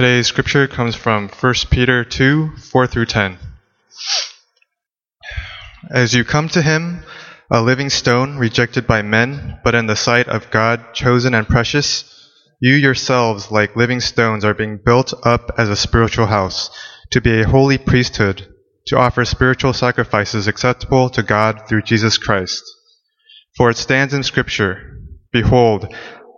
Today's scripture comes from 1 Peter 2 4 through 10. As you come to him, a living stone rejected by men, but in the sight of God chosen and precious, you yourselves, like living stones, are being built up as a spiritual house, to be a holy priesthood, to offer spiritual sacrifices acceptable to God through Jesus Christ. For it stands in Scripture Behold,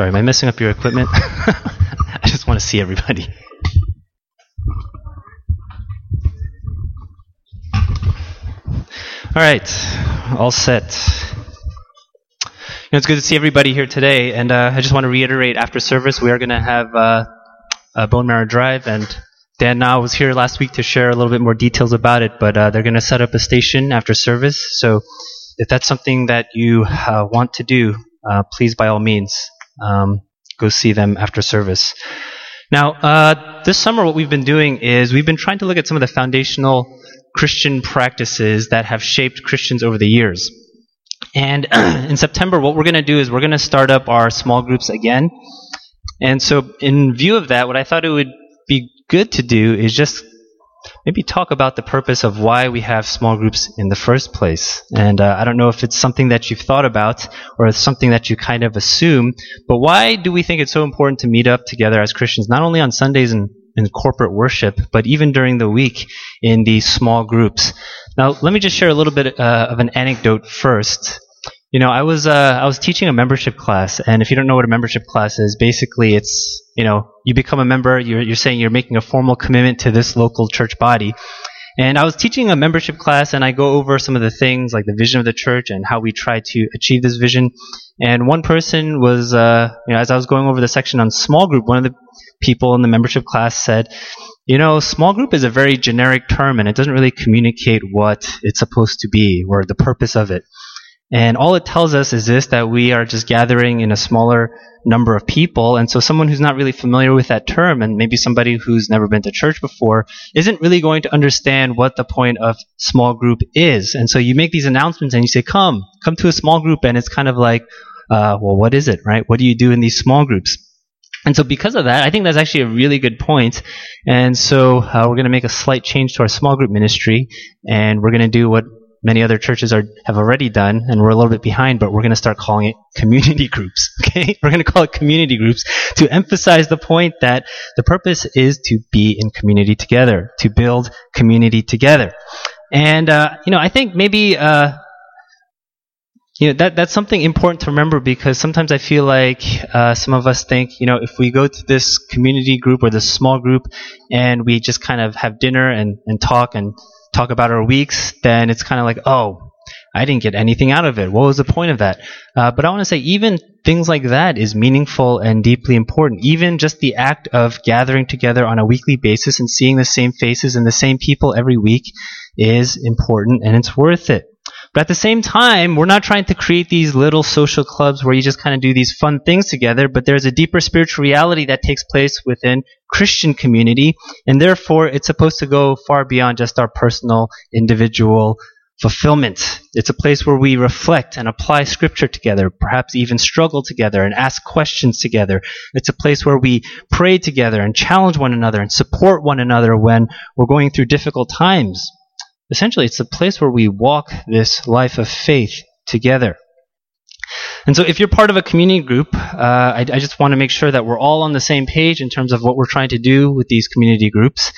Sorry, am I messing up your equipment? I just want to see everybody. All right, all set. You know, it's good to see everybody here today, and uh, I just want to reiterate after service we are going to have uh, a bone marrow drive, and Dan now was here last week to share a little bit more details about it, but uh, they're going to set up a station after service. So if that's something that you uh, want to do, uh, please by all means um, go see them after service. Now, uh, this summer, what we've been doing is we've been trying to look at some of the foundational Christian practices that have shaped Christians over the years. And in September, what we're going to do is we're going to start up our small groups again. And so, in view of that, what I thought it would be good to do is just maybe talk about the purpose of why we have small groups in the first place. And uh, I don't know if it's something that you've thought about or something that you kind of assume, but why do we think it's so important to meet up together as Christians, not only on Sundays and in corporate worship, but even during the week in these small groups? Now, let me just share a little bit uh, of an anecdote first. You know, I was uh, I was teaching a membership class, and if you don't know what a membership class is, basically it's you know you become a member. You're you're saying you're making a formal commitment to this local church body. And I was teaching a membership class, and I go over some of the things like the vision of the church and how we try to achieve this vision. And one person was, uh, you know, as I was going over the section on small group, one of the people in the membership class said, you know, small group is a very generic term, and it doesn't really communicate what it's supposed to be or the purpose of it. And all it tells us is this that we are just gathering in a smaller number of people. And so someone who's not really familiar with that term and maybe somebody who's never been to church before isn't really going to understand what the point of small group is. And so you make these announcements and you say, come, come to a small group. And it's kind of like, uh, well, what is it, right? What do you do in these small groups? And so because of that, I think that's actually a really good point. And so uh, we're going to make a slight change to our small group ministry and we're going to do what many other churches are have already done, and we're a little bit behind, but we're going to start calling it community groups. Okay, we're going to call it community groups to emphasize the point that the purpose is to be in community together, to build community together. And uh, you know, I think maybe. Uh, you know that that's something important to remember because sometimes I feel like uh, some of us think you know if we go to this community group or this small group and we just kind of have dinner and, and talk and talk about our weeks, then it's kind of like, oh, I didn't get anything out of it. What was the point of that? Uh, but I want to say, even things like that is meaningful and deeply important. Even just the act of gathering together on a weekly basis and seeing the same faces and the same people every week is important and it's worth it. But at the same time, we're not trying to create these little social clubs where you just kind of do these fun things together, but there's a deeper spiritual reality that takes place within Christian community, and therefore it's supposed to go far beyond just our personal, individual fulfillment. It's a place where we reflect and apply scripture together, perhaps even struggle together and ask questions together. It's a place where we pray together and challenge one another and support one another when we're going through difficult times. Essentially, it's the place where we walk this life of faith together. And so, if you're part of a community group, uh, I, I just want to make sure that we're all on the same page in terms of what we're trying to do with these community groups.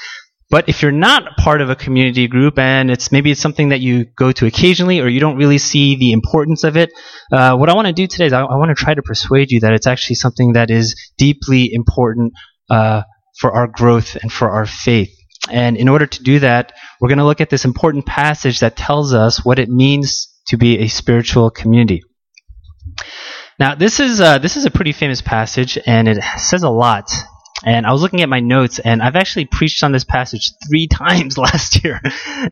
But if you're not part of a community group and it's maybe it's something that you go to occasionally or you don't really see the importance of it, uh, what I want to do today is I, I want to try to persuade you that it's actually something that is deeply important uh, for our growth and for our faith. And in order to do that, we're going to look at this important passage that tells us what it means to be a spiritual community. Now, this is uh, this is a pretty famous passage, and it says a lot. And I was looking at my notes, and I've actually preached on this passage three times last year.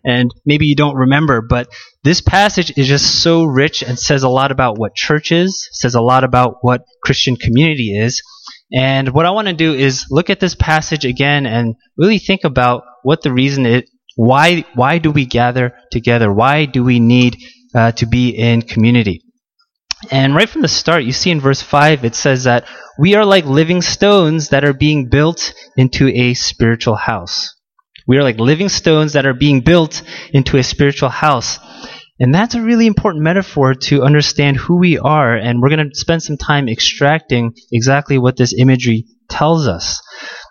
and maybe you don't remember, but this passage is just so rich and says a lot about what church is, says a lot about what Christian community is. And what I want to do is look at this passage again and really think about what the reason is. Why, why do we gather together? Why do we need uh, to be in community? And right from the start, you see in verse 5, it says that we are like living stones that are being built into a spiritual house. We are like living stones that are being built into a spiritual house. And that's a really important metaphor to understand who we are, and we're going to spend some time extracting exactly what this imagery tells us.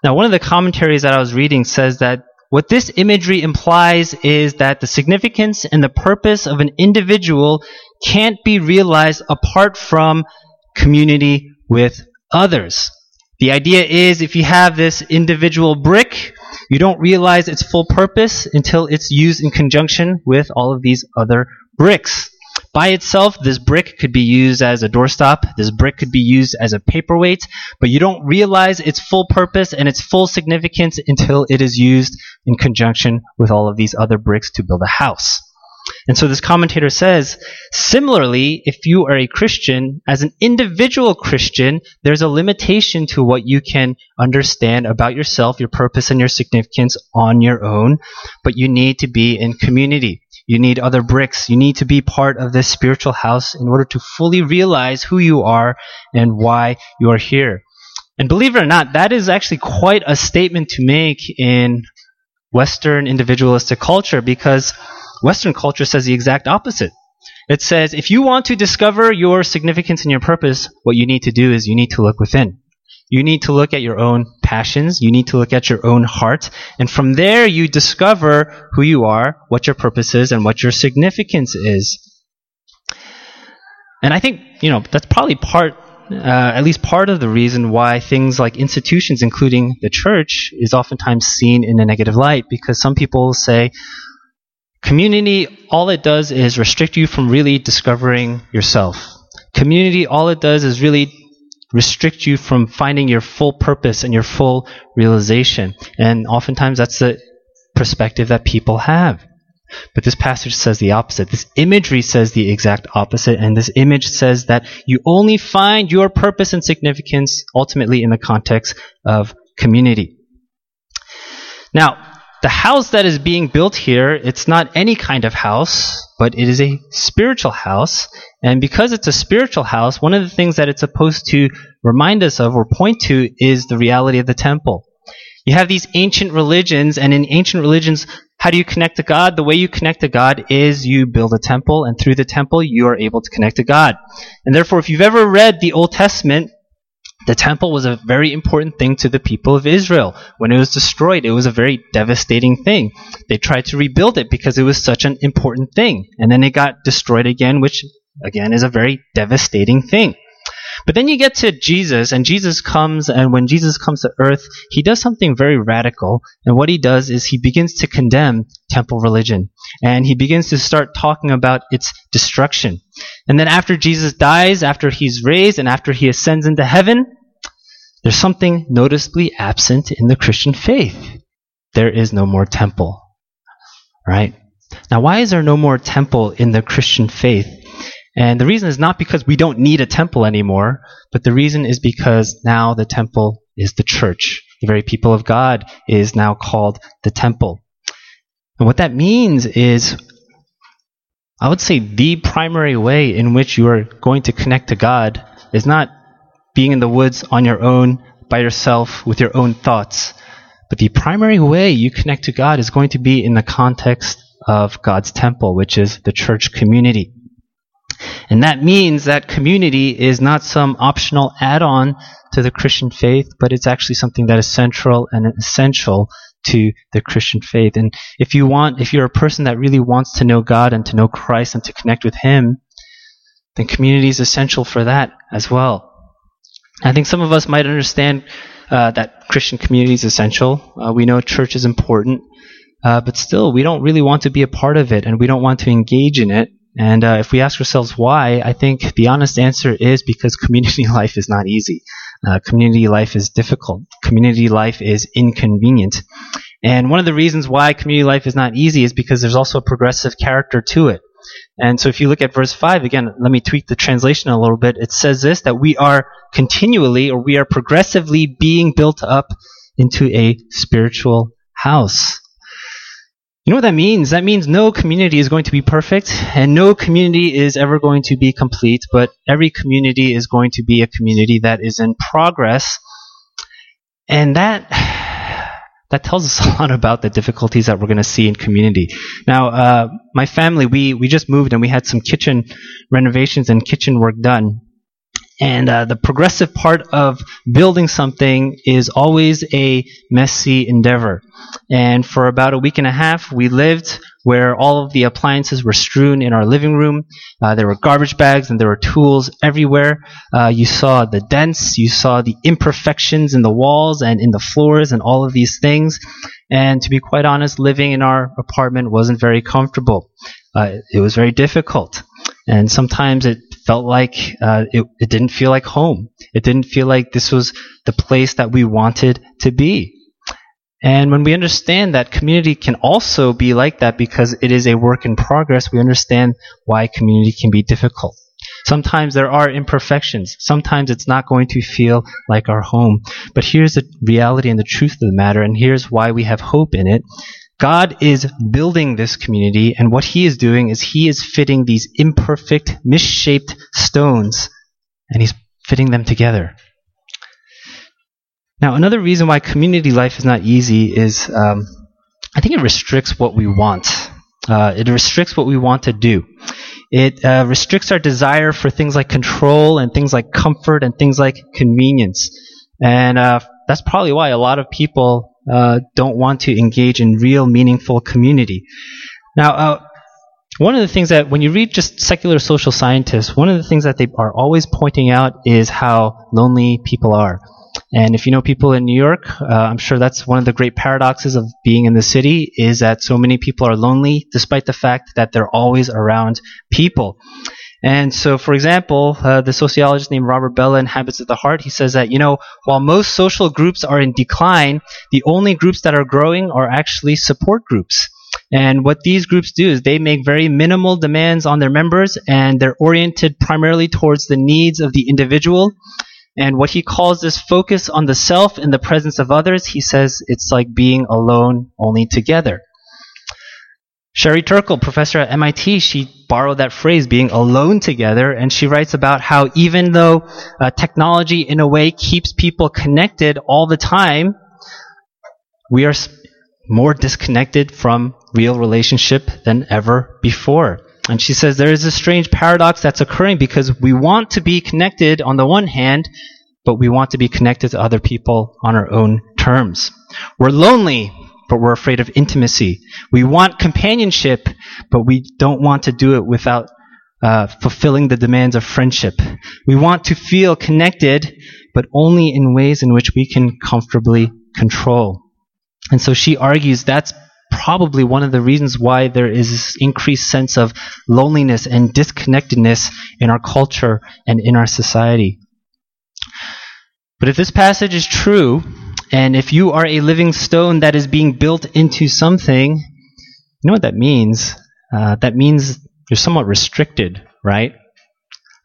Now, one of the commentaries that I was reading says that what this imagery implies is that the significance and the purpose of an individual can't be realized apart from community with others. The idea is if you have this individual brick, you don't realize its full purpose until it's used in conjunction with all of these other bricks. By itself, this brick could be used as a doorstop. This brick could be used as a paperweight, but you don't realize its full purpose and its full significance until it is used in conjunction with all of these other bricks to build a house. And so this commentator says, similarly, if you are a Christian, as an individual Christian, there's a limitation to what you can understand about yourself, your purpose, and your significance on your own, but you need to be in community. You need other bricks. You need to be part of this spiritual house in order to fully realize who you are and why you are here. And believe it or not, that is actually quite a statement to make in Western individualistic culture because Western culture says the exact opposite. It says if you want to discover your significance and your purpose, what you need to do is you need to look within. You need to look at your own passions. You need to look at your own heart. And from there, you discover who you are, what your purpose is, and what your significance is. And I think, you know, that's probably part, uh, at least part of the reason why things like institutions, including the church, is oftentimes seen in a negative light, because some people say, Community, all it does is restrict you from really discovering yourself. Community, all it does is really restrict you from finding your full purpose and your full realization. And oftentimes that's the perspective that people have. But this passage says the opposite. This imagery says the exact opposite. And this image says that you only find your purpose and significance ultimately in the context of community. Now, the house that is being built here, it's not any kind of house, but it is a spiritual house. And because it's a spiritual house, one of the things that it's supposed to remind us of or point to is the reality of the temple. You have these ancient religions, and in ancient religions, how do you connect to God? The way you connect to God is you build a temple, and through the temple, you are able to connect to God. And therefore, if you've ever read the Old Testament, the temple was a very important thing to the people of Israel. When it was destroyed, it was a very devastating thing. They tried to rebuild it because it was such an important thing. And then it got destroyed again, which again is a very devastating thing. But then you get to Jesus, and Jesus comes, and when Jesus comes to earth, he does something very radical. And what he does is he begins to condemn temple religion. And he begins to start talking about its destruction. And then after Jesus dies, after he's raised, and after he ascends into heaven, there's something noticeably absent in the Christian faith. There is no more temple. Right? Now, why is there no more temple in the Christian faith? And the reason is not because we don't need a temple anymore, but the reason is because now the temple is the church. The very people of God is now called the temple. And what that means is I would say the primary way in which you are going to connect to God is not being in the woods on your own, by yourself, with your own thoughts. But the primary way you connect to God is going to be in the context of God's temple, which is the church community. And that means that community is not some optional add on to the Christian faith, but it's actually something that is central and essential to the Christian faith. And if you want, if you're a person that really wants to know God and to know Christ and to connect with Him, then community is essential for that as well. I think some of us might understand uh, that Christian community is essential. Uh, we know church is important, uh, but still, we don't really want to be a part of it, and we don't want to engage in it. And uh, if we ask ourselves why, I think the honest answer is because community life is not easy. Uh, community life is difficult. Community life is inconvenient. And one of the reasons why community life is not easy is because there's also a progressive character to it. And so if you look at verse 5, again, let me tweak the translation a little bit. It says this, that we are continually or we are progressively being built up into a spiritual house. You know what that means? That means no community is going to be perfect and no community is ever going to be complete, but every community is going to be a community that is in progress. And that that tells us a lot about the difficulties that we're going to see in community. Now, uh, my family, we, we just moved and we had some kitchen renovations and kitchen work done. And uh, the progressive part of building something is always a messy endeavor. And for about a week and a half, we lived where all of the appliances were strewn in our living room. Uh, there were garbage bags and there were tools everywhere. Uh, you saw the dents, you saw the imperfections in the walls and in the floors and all of these things. And to be quite honest, living in our apartment wasn't very comfortable. Uh, it was very difficult. And sometimes it felt like uh, it, it didn't feel like home. It didn't feel like this was the place that we wanted to be. And when we understand that community can also be like that because it is a work in progress, we understand why community can be difficult. Sometimes there are imperfections. Sometimes it's not going to feel like our home. But here's the reality and the truth of the matter, and here's why we have hope in it. God is building this community, and what He is doing is He is fitting these imperfect, misshaped stones, and He's fitting them together. Now, another reason why community life is not easy is um, I think it restricts what we want. Uh, it restricts what we want to do. It uh, restricts our desire for things like control and things like comfort and things like convenience. And uh, that's probably why a lot of people uh, don't want to engage in real, meaningful community. Now, uh, one of the things that when you read just secular social scientists, one of the things that they are always pointing out is how lonely people are. And if you know people in New York, uh, I'm sure that's one of the great paradoxes of being in the city is that so many people are lonely despite the fact that they're always around people. And so, for example, uh, the sociologist named Robert Bellah in Habits of the Heart, he says that, you know, while most social groups are in decline, the only groups that are growing are actually support groups. And what these groups do is they make very minimal demands on their members and they're oriented primarily towards the needs of the individual and what he calls this focus on the self in the presence of others, he says it's like being alone only together. Sherry Turkle, professor at MIT, she borrowed that phrase, being alone together, and she writes about how even though uh, technology in a way keeps people connected all the time, we are more disconnected from real relationship than ever before. And she says there is a strange paradox that's occurring because we want to be connected on the one hand, but we want to be connected to other people on our own terms. We're lonely, but we're afraid of intimacy. We want companionship, but we don't want to do it without uh, fulfilling the demands of friendship. We want to feel connected, but only in ways in which we can comfortably control. And so she argues that's probably one of the reasons why there is this increased sense of loneliness and disconnectedness in our culture and in our society. But if this passage is true, and if you are a living stone that is being built into something, you know what that means? Uh, that means you're somewhat restricted, right?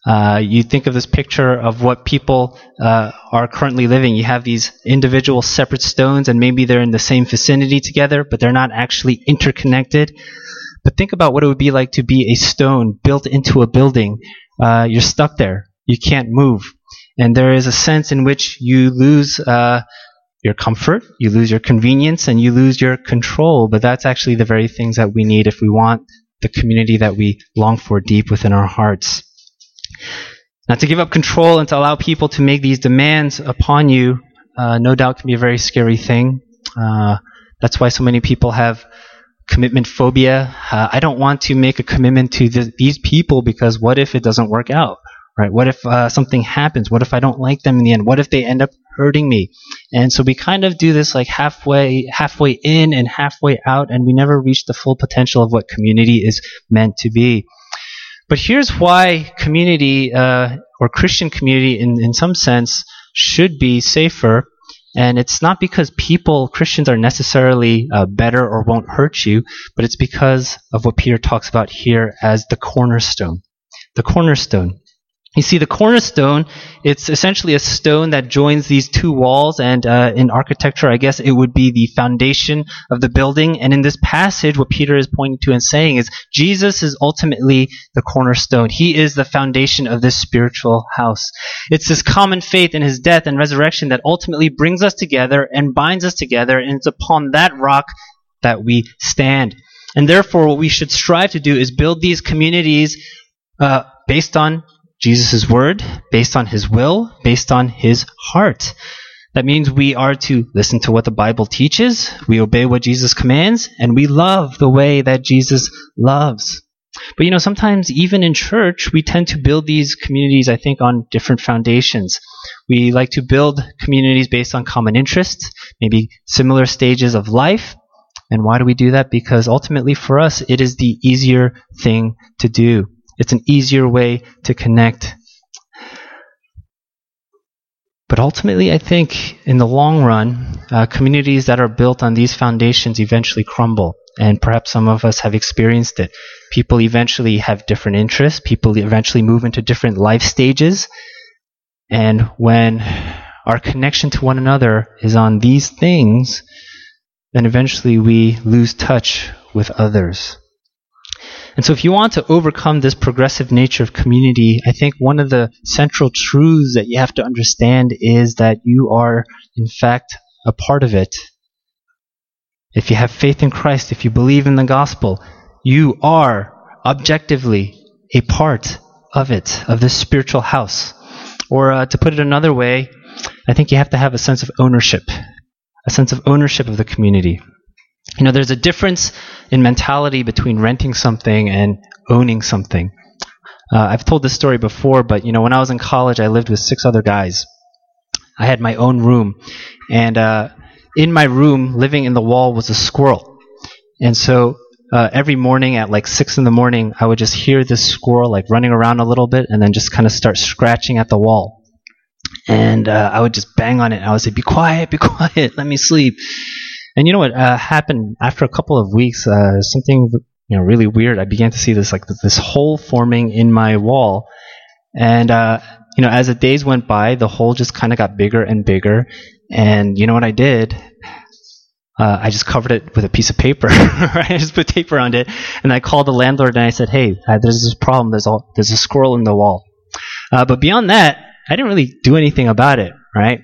Uh, you think of this picture of what people uh, are currently living. You have these individual separate stones, and maybe they're in the same vicinity together, but they're not actually interconnected. But think about what it would be like to be a stone built into a building. Uh, you're stuck there. You can't move. And there is a sense in which you lose uh, your comfort, you lose your convenience, and you lose your control. But that's actually the very things that we need if we want the community that we long for deep within our hearts. Now, to give up control and to allow people to make these demands upon you, uh, no doubt can be a very scary thing. Uh, that's why so many people have commitment phobia. Uh, I don't want to make a commitment to th- these people because what if it doesn't work out? Right? What if uh, something happens? What if I don't like them in the end? What if they end up hurting me? And so we kind of do this like halfway, halfway in and halfway out, and we never reach the full potential of what community is meant to be. But here's why community uh, or Christian community, in in some sense, should be safer. And it's not because people, Christians, are necessarily uh, better or won't hurt you, but it's because of what Peter talks about here as the cornerstone. The cornerstone. You see, the cornerstone, it's essentially a stone that joins these two walls, and uh, in architecture, I guess it would be the foundation of the building. And in this passage, what Peter is pointing to and saying is Jesus is ultimately the cornerstone. He is the foundation of this spiritual house. It's this common faith in his death and resurrection that ultimately brings us together and binds us together, and it's upon that rock that we stand. And therefore, what we should strive to do is build these communities uh, based on Jesus' word, based on his will, based on his heart. That means we are to listen to what the Bible teaches, we obey what Jesus commands, and we love the way that Jesus loves. But you know, sometimes even in church, we tend to build these communities, I think, on different foundations. We like to build communities based on common interests, maybe similar stages of life. And why do we do that? Because ultimately for us, it is the easier thing to do. It's an easier way to connect. But ultimately, I think in the long run, uh, communities that are built on these foundations eventually crumble. And perhaps some of us have experienced it. People eventually have different interests. People eventually move into different life stages. And when our connection to one another is on these things, then eventually we lose touch with others. And so if you want to overcome this progressive nature of community, I think one of the central truths that you have to understand is that you are, in fact, a part of it. If you have faith in Christ, if you believe in the gospel, you are objectively a part of it, of this spiritual house. Or uh, to put it another way, I think you have to have a sense of ownership, a sense of ownership of the community. You know, there's a difference in mentality between renting something and owning something. Uh, I've told this story before, but you know, when I was in college, I lived with six other guys. I had my own room, and uh, in my room, living in the wall, was a squirrel. And so uh, every morning at like six in the morning, I would just hear this squirrel like running around a little bit, and then just kind of start scratching at the wall. And uh, I would just bang on it. I would say, "Be quiet, be quiet, let me sleep." And you know what uh, happened after a couple of weeks? Uh, something you know really weird. I began to see this like this hole forming in my wall, and uh, you know as the days went by, the hole just kind of got bigger and bigger. And you know what I did? Uh, I just covered it with a piece of paper. right? I just put tape around it, and I called the landlord and I said, "Hey, uh, there's this problem. There's all there's a squirrel in the wall." Uh, but beyond that, I didn't really do anything about it. Right?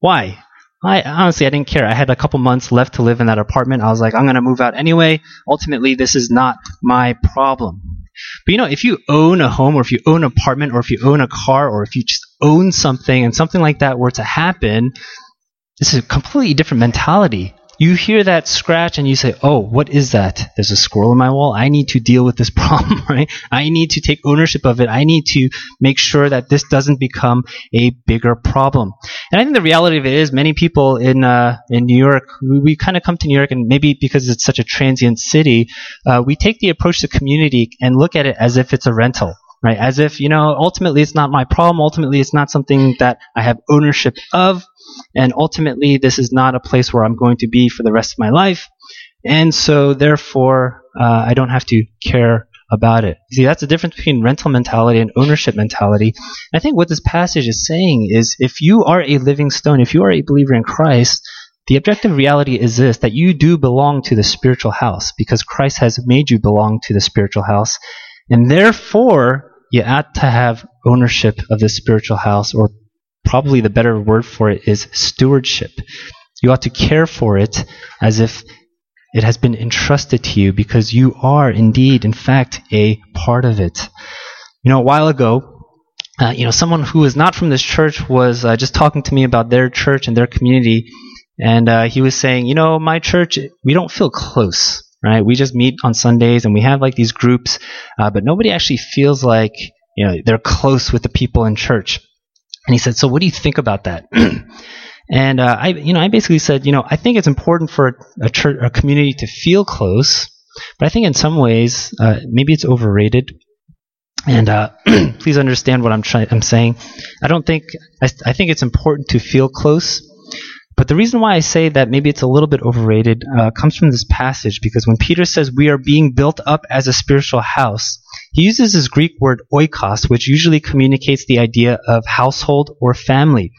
Why? I honestly I didn't care. I had a couple months left to live in that apartment. I was like, I'm gonna move out anyway. Ultimately, this is not my problem. But you know, if you own a home or if you own an apartment or if you own a car or if you just own something and something like that were to happen, this is a completely different mentality you hear that scratch and you say, oh, what is that? There's a squirrel in my wall. I need to deal with this problem, right? I need to take ownership of it. I need to make sure that this doesn't become a bigger problem. And I think the reality of it is many people in, uh, in New York, we, we kind of come to New York and maybe because it's such a transient city, uh, we take the approach to community and look at it as if it's a rental right? As if, you know, ultimately it's not my problem. Ultimately it's not something that I have ownership of. And ultimately, this is not a place where I'm going to be for the rest of my life. And so, therefore, uh, I don't have to care about it. See, that's the difference between rental mentality and ownership mentality. I think what this passage is saying is if you are a living stone, if you are a believer in Christ, the objective reality is this that you do belong to the spiritual house because Christ has made you belong to the spiritual house. And therefore, you ought to have ownership of the spiritual house, or probably the better word for it is stewardship. You ought to care for it as if it has been entrusted to you because you are indeed, in fact, a part of it. You know, a while ago, uh, you know, someone who is not from this church was uh, just talking to me about their church and their community, and uh, he was saying, you know, my church, we don't feel close, right? We just meet on Sundays and we have like these groups, uh, but nobody actually feels like you know they're close with the people in church. And he said, so what do you think about that? and uh, I, you know, I basically said, you know, I think it's important for a church, a community to feel close, but I think in some ways uh, maybe it's overrated and uh, please understand what I'm. I'm saying. I don't think I, I, think it's important to feel close. But the reason why I say that maybe it's a little bit overrated uh, comes from this passage because when Peter says we are being built up as a spiritual house, he uses this Greek word oikos, which usually communicates the idea of household or family.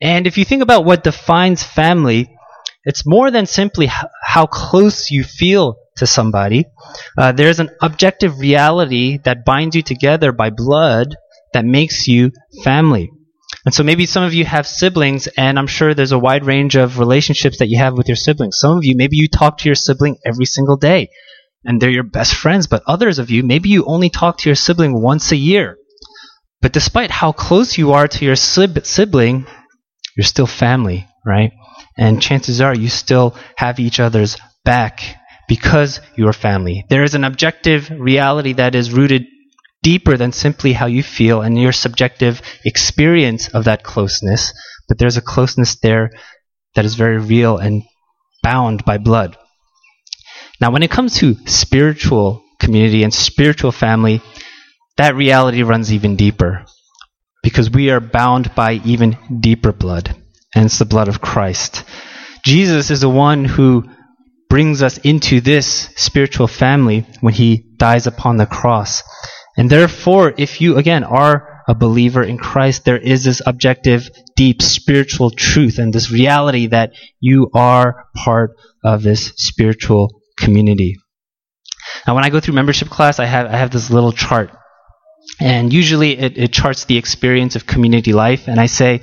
And if you think about what defines family, it's more than simply how close you feel to somebody. Uh, there's an objective reality that binds you together by blood that makes you family. And so maybe some of you have siblings, and I'm sure there's a wide range of relationships that you have with your siblings. Some of you, maybe you talk to your sibling every single day, and they're your best friends. But others of you, maybe you only talk to your sibling once a year. But despite how close you are to your sibling, you're still family, right? And chances are you still have each other's back because you are family. There is an objective reality that is rooted deeper than simply how you feel and your subjective experience of that closeness, but there's a closeness there that is very real and bound by blood. Now, when it comes to spiritual community and spiritual family, that reality runs even deeper because we are bound by even deeper blood, and it's the blood of Christ. Jesus is the one who brings us into this spiritual family when he dies upon the cross. And therefore, if you, again, are a believer in Christ, there is this objective, deep spiritual truth and this reality that you are part of this spiritual community. Now, when I go through membership class, I have, I have this little chart. And usually it, it charts the experience of community life. And I say,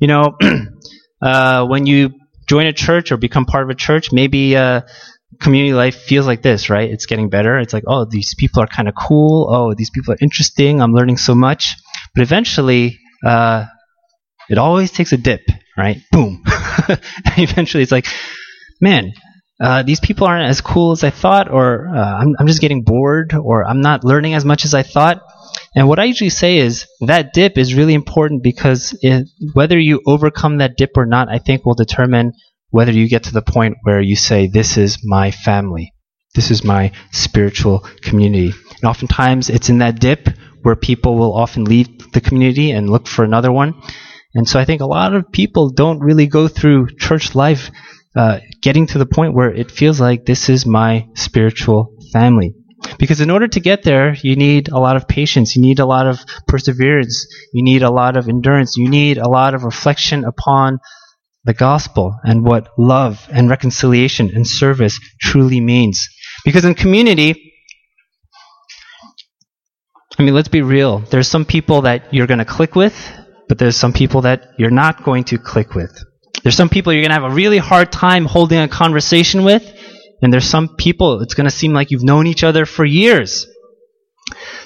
you know, uh, when you join a church or become part of a church, maybe uh, community life feels like this, right? It's getting better. It's like, oh, these people are kind of cool. Oh, these people are interesting. I'm learning so much. But eventually, uh, it always takes a dip, right? Boom. eventually, it's like, man, uh, these people aren't as cool as I thought, or uh, I'm, I'm just getting bored, or I'm not learning as much as I thought. And what I usually say is that dip is really important because it, whether you overcome that dip or not, I think will determine whether you get to the point where you say, This is my family. This is my spiritual community. And oftentimes it's in that dip where people will often leave the community and look for another one. And so I think a lot of people don't really go through church life uh, getting to the point where it feels like this is my spiritual family. Because in order to get there, you need a lot of patience, you need a lot of perseverance, you need a lot of endurance, you need a lot of reflection upon the gospel and what love and reconciliation and service truly means. Because in community, I mean, let's be real. There's some people that you're going to click with, but there's some people that you're not going to click with. There's some people you're going to have a really hard time holding a conversation with, and there's some people, it's going to seem like you've known each other for years.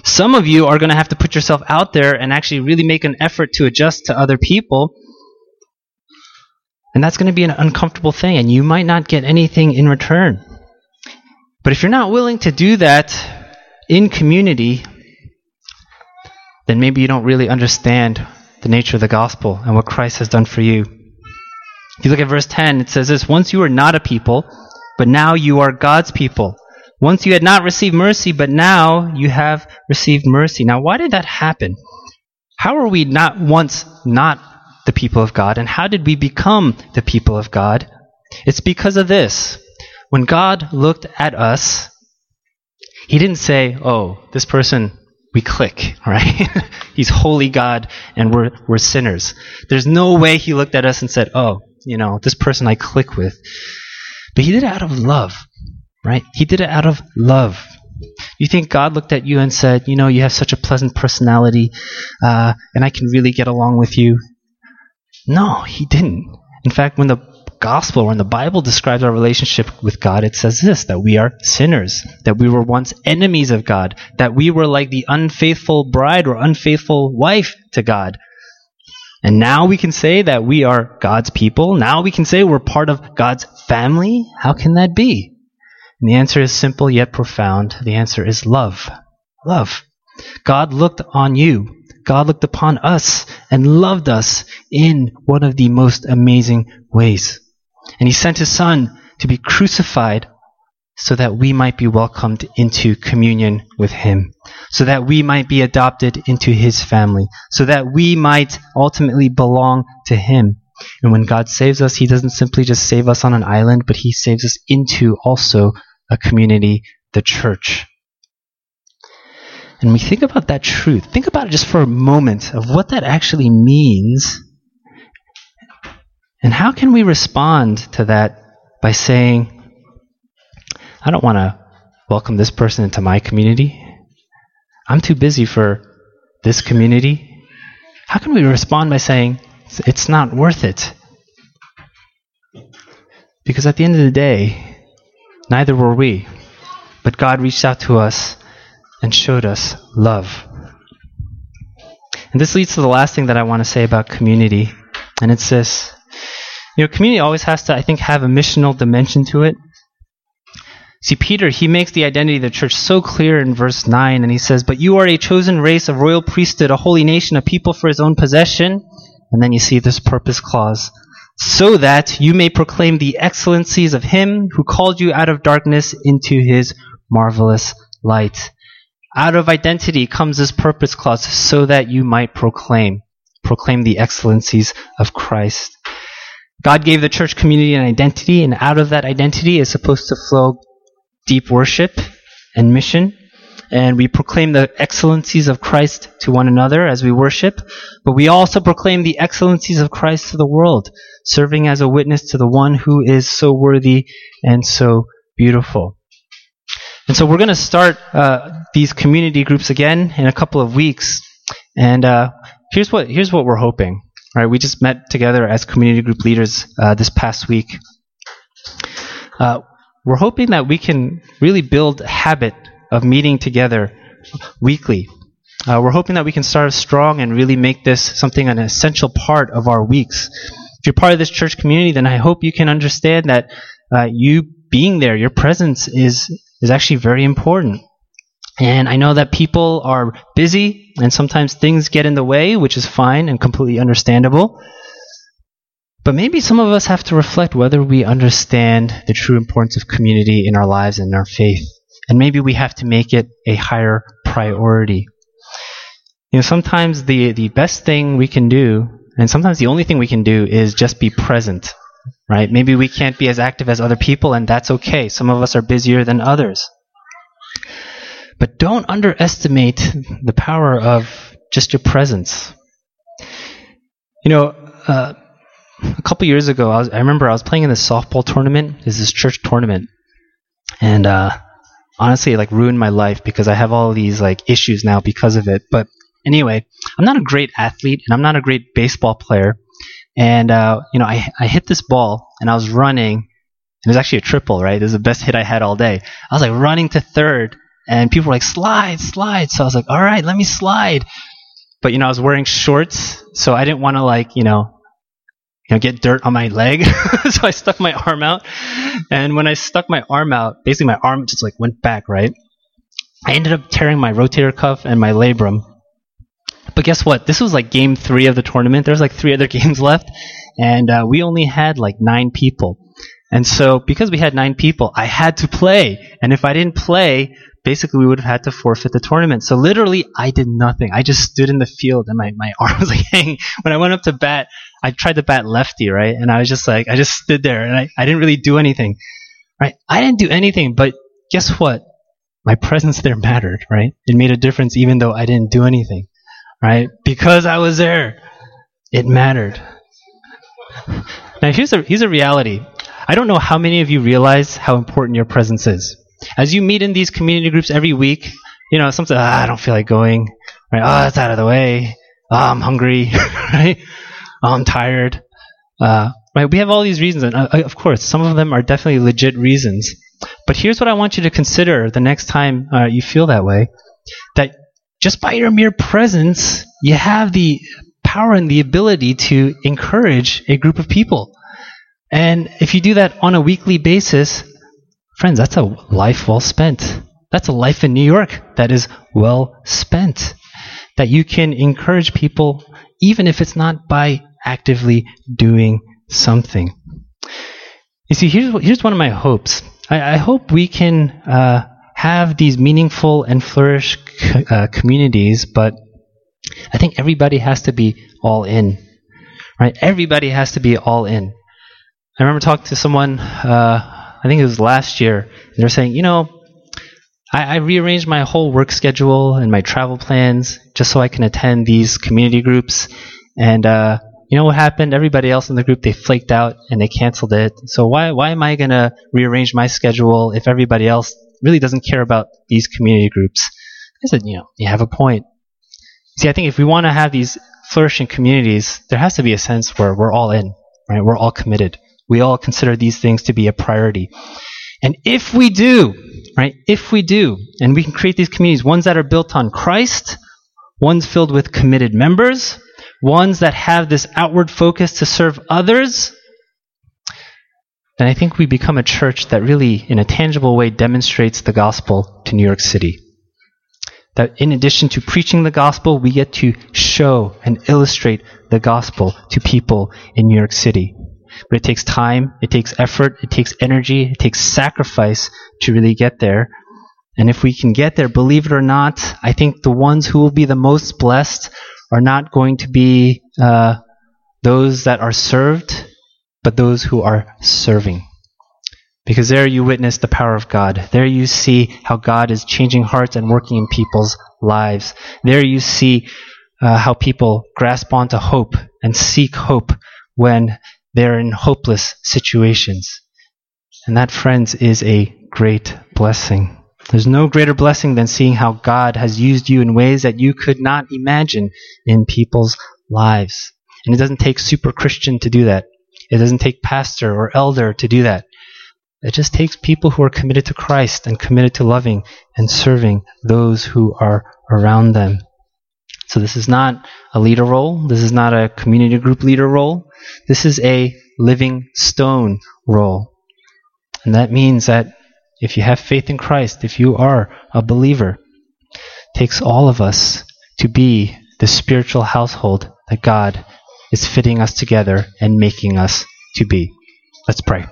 Some of you are going to have to put yourself out there and actually really make an effort to adjust to other people. And that's going to be an uncomfortable thing, and you might not get anything in return. But if you're not willing to do that in community, then maybe you don't really understand the nature of the gospel and what Christ has done for you. If you look at verse 10, it says this Once you were not a people, but now you are God's people. Once you had not received mercy, but now you have received mercy. Now, why did that happen? How are we not once not the people of God, and how did we become the people of God? It's because of this. When God looked at us, He didn't say, Oh, this person, we click, right? He's holy God and we're, we're sinners. There's no way He looked at us and said, Oh, you know, this person I click with. But he did it out of love, right? He did it out of love. You think God looked at you and said, you know, you have such a pleasant personality, uh, and I can really get along with you? No, he didn't. In fact, when the gospel, when the Bible describes our relationship with God, it says this that we are sinners, that we were once enemies of God, that we were like the unfaithful bride or unfaithful wife to God. And now we can say that we are God's people. Now we can say we're part of God's family. How can that be? And the answer is simple yet profound. The answer is love. Love. God looked on you God looked upon us and loved us in one of the most amazing ways. And he sent his son to be crucified so that we might be welcomed into communion with him, so that we might be adopted into his family, so that we might ultimately belong to him. And when God saves us, he doesn't simply just save us on an island, but he saves us into also a community, the church and we think about that truth, think about it just for a moment of what that actually means. And how can we respond to that by saying, I don't want to welcome this person into my community. I'm too busy for this community. How can we respond by saying, it's not worth it? Because at the end of the day, neither were we. But God reached out to us and showed us love. And this leads to the last thing that I want to say about community, and it's this. You know, community always has to, I think, have a missional dimension to it. See, Peter, he makes the identity of the church so clear in verse 9, and he says, But you are a chosen race, a royal priesthood, a holy nation, a people for his own possession. And then you see this purpose clause. So that you may proclaim the excellencies of him who called you out of darkness into his marvelous light. Out of identity comes this purpose clause so that you might proclaim, proclaim the excellencies of Christ. God gave the church community an identity, and out of that identity is supposed to flow deep worship and mission. And we proclaim the excellencies of Christ to one another as we worship, but we also proclaim the excellencies of Christ to the world, serving as a witness to the one who is so worthy and so beautiful. And so we're going to start uh, these community groups again in a couple of weeks. And uh, here's what here's what we're hoping. Right, we just met together as community group leaders uh, this past week. We're hoping that we can really build a habit of meeting together weekly. Uh, we're hoping that we can start strong and really make this something an essential part of our weeks. If you're part of this church community, then I hope you can understand that uh, you being there, your presence is is actually very important. And I know that people are busy and sometimes things get in the way, which is fine and completely understandable. But maybe some of us have to reflect whether we understand the true importance of community in our lives and our faith. And maybe we have to make it a higher priority. You know, sometimes the, the best thing we can do, and sometimes the only thing we can do, is just be present right? Maybe we can't be as active as other people, and that's okay. Some of us are busier than others. But don't underestimate the power of just your presence. You know, uh, a couple years ago, I, was, I, remember I was playing in this softball tournament. It's this church tournament, and uh, honestly, it like ruined my life because I have all these like issues now because of it. But anyway, I'm not a great athlete, and I'm not a great baseball player. And uh, you know, I I hit this ball and I was running. And it was actually a triple, right? It was the best hit I had all day. I was like running to third, and people were like, "Slide, slide." So I was like, "All right, let me slide." But you know, I was wearing shorts, so I didn't want to like you know, you know, get dirt on my leg. so I stuck my arm out, and when I stuck my arm out, basically my arm just like went back, right? I ended up tearing my rotator cuff and my labrum, but guess what? This was like game three of the tournament. There's like three other games left, and uh, we only had like nine people. And so, because we had nine people, I had to play. And if I didn't play, basically we would have had to forfeit the tournament. So literally, I did nothing. I just stood in the field, and my my arm was like hanging. When I went up to bat, I tried to bat lefty, right? And I was just like, I just stood there, and I, I didn't really do anything, right? I didn't do anything, but guess what? My presence there mattered, right? It made a difference, even though I didn't do anything right? Because I was there, it mattered. Now, here's a, here's a reality. I don't know how many of you realize how important your presence is. As you meet in these community groups every week, you know, sometimes, ah, I don't feel like going. Right? Oh, it's out of the way. Oh, I'm hungry. right? Oh, I'm tired. Uh, right? We have all these reasons, and uh, of course, some of them are definitely legit reasons. But here's what I want you to consider the next time uh, you feel that way: that just by your mere presence, you have the power and the ability to encourage a group of people. And if you do that on a weekly basis, friends, that's a life well spent. That's a life in New York that is well spent. That you can encourage people even if it's not by actively doing something. You see, here's, here's one of my hopes. I, I hope we can uh, have these meaningful and flourish uh, communities, but I think everybody has to be all in. Right? Everybody has to be all in. I remember talking to someone, uh, I think it was last year, and they're saying, you know, I, I rearranged my whole work schedule and my travel plans just so I can attend these community groups. And uh, you know what happened? Everybody else in the group they flaked out and they canceled it. So why why am I gonna rearrange my schedule if everybody else really doesn't care about these community groups? I said, you know, you have a point. See, I think if we want to have these flourishing communities, there has to be a sense where we're all in, right? We're all committed. We all consider these things to be a priority. And if we do, right, if we do, and we can create these communities, ones that are built on Christ, ones filled with committed members, ones that have this outward focus to serve others, then I think we become a church that really, in a tangible way, demonstrates the gospel to New York City. That in addition to preaching the gospel, we get to show and illustrate the gospel to people in New York City. But it takes time, it takes effort, it takes energy, it takes sacrifice to really get there. And if we can get there, believe it or not, I think the ones who will be the most blessed are not going to be uh, those that are served, but those who are serving. Because there you witness the power of God. There you see how God is changing hearts and working in people's lives. There you see uh, how people grasp onto hope and seek hope when they're in hopeless situations. And that, friends, is a great blessing. There's no greater blessing than seeing how God has used you in ways that you could not imagine in people's lives. And it doesn't take super Christian to do that. It doesn't take pastor or elder to do that. It just takes people who are committed to Christ and committed to loving and serving those who are around them. So this is not a leader role. This is not a community group leader role. This is a living stone role. And that means that if you have faith in Christ, if you are a believer, takes all of us to be the spiritual household that God is fitting us together and making us to be. Let's pray.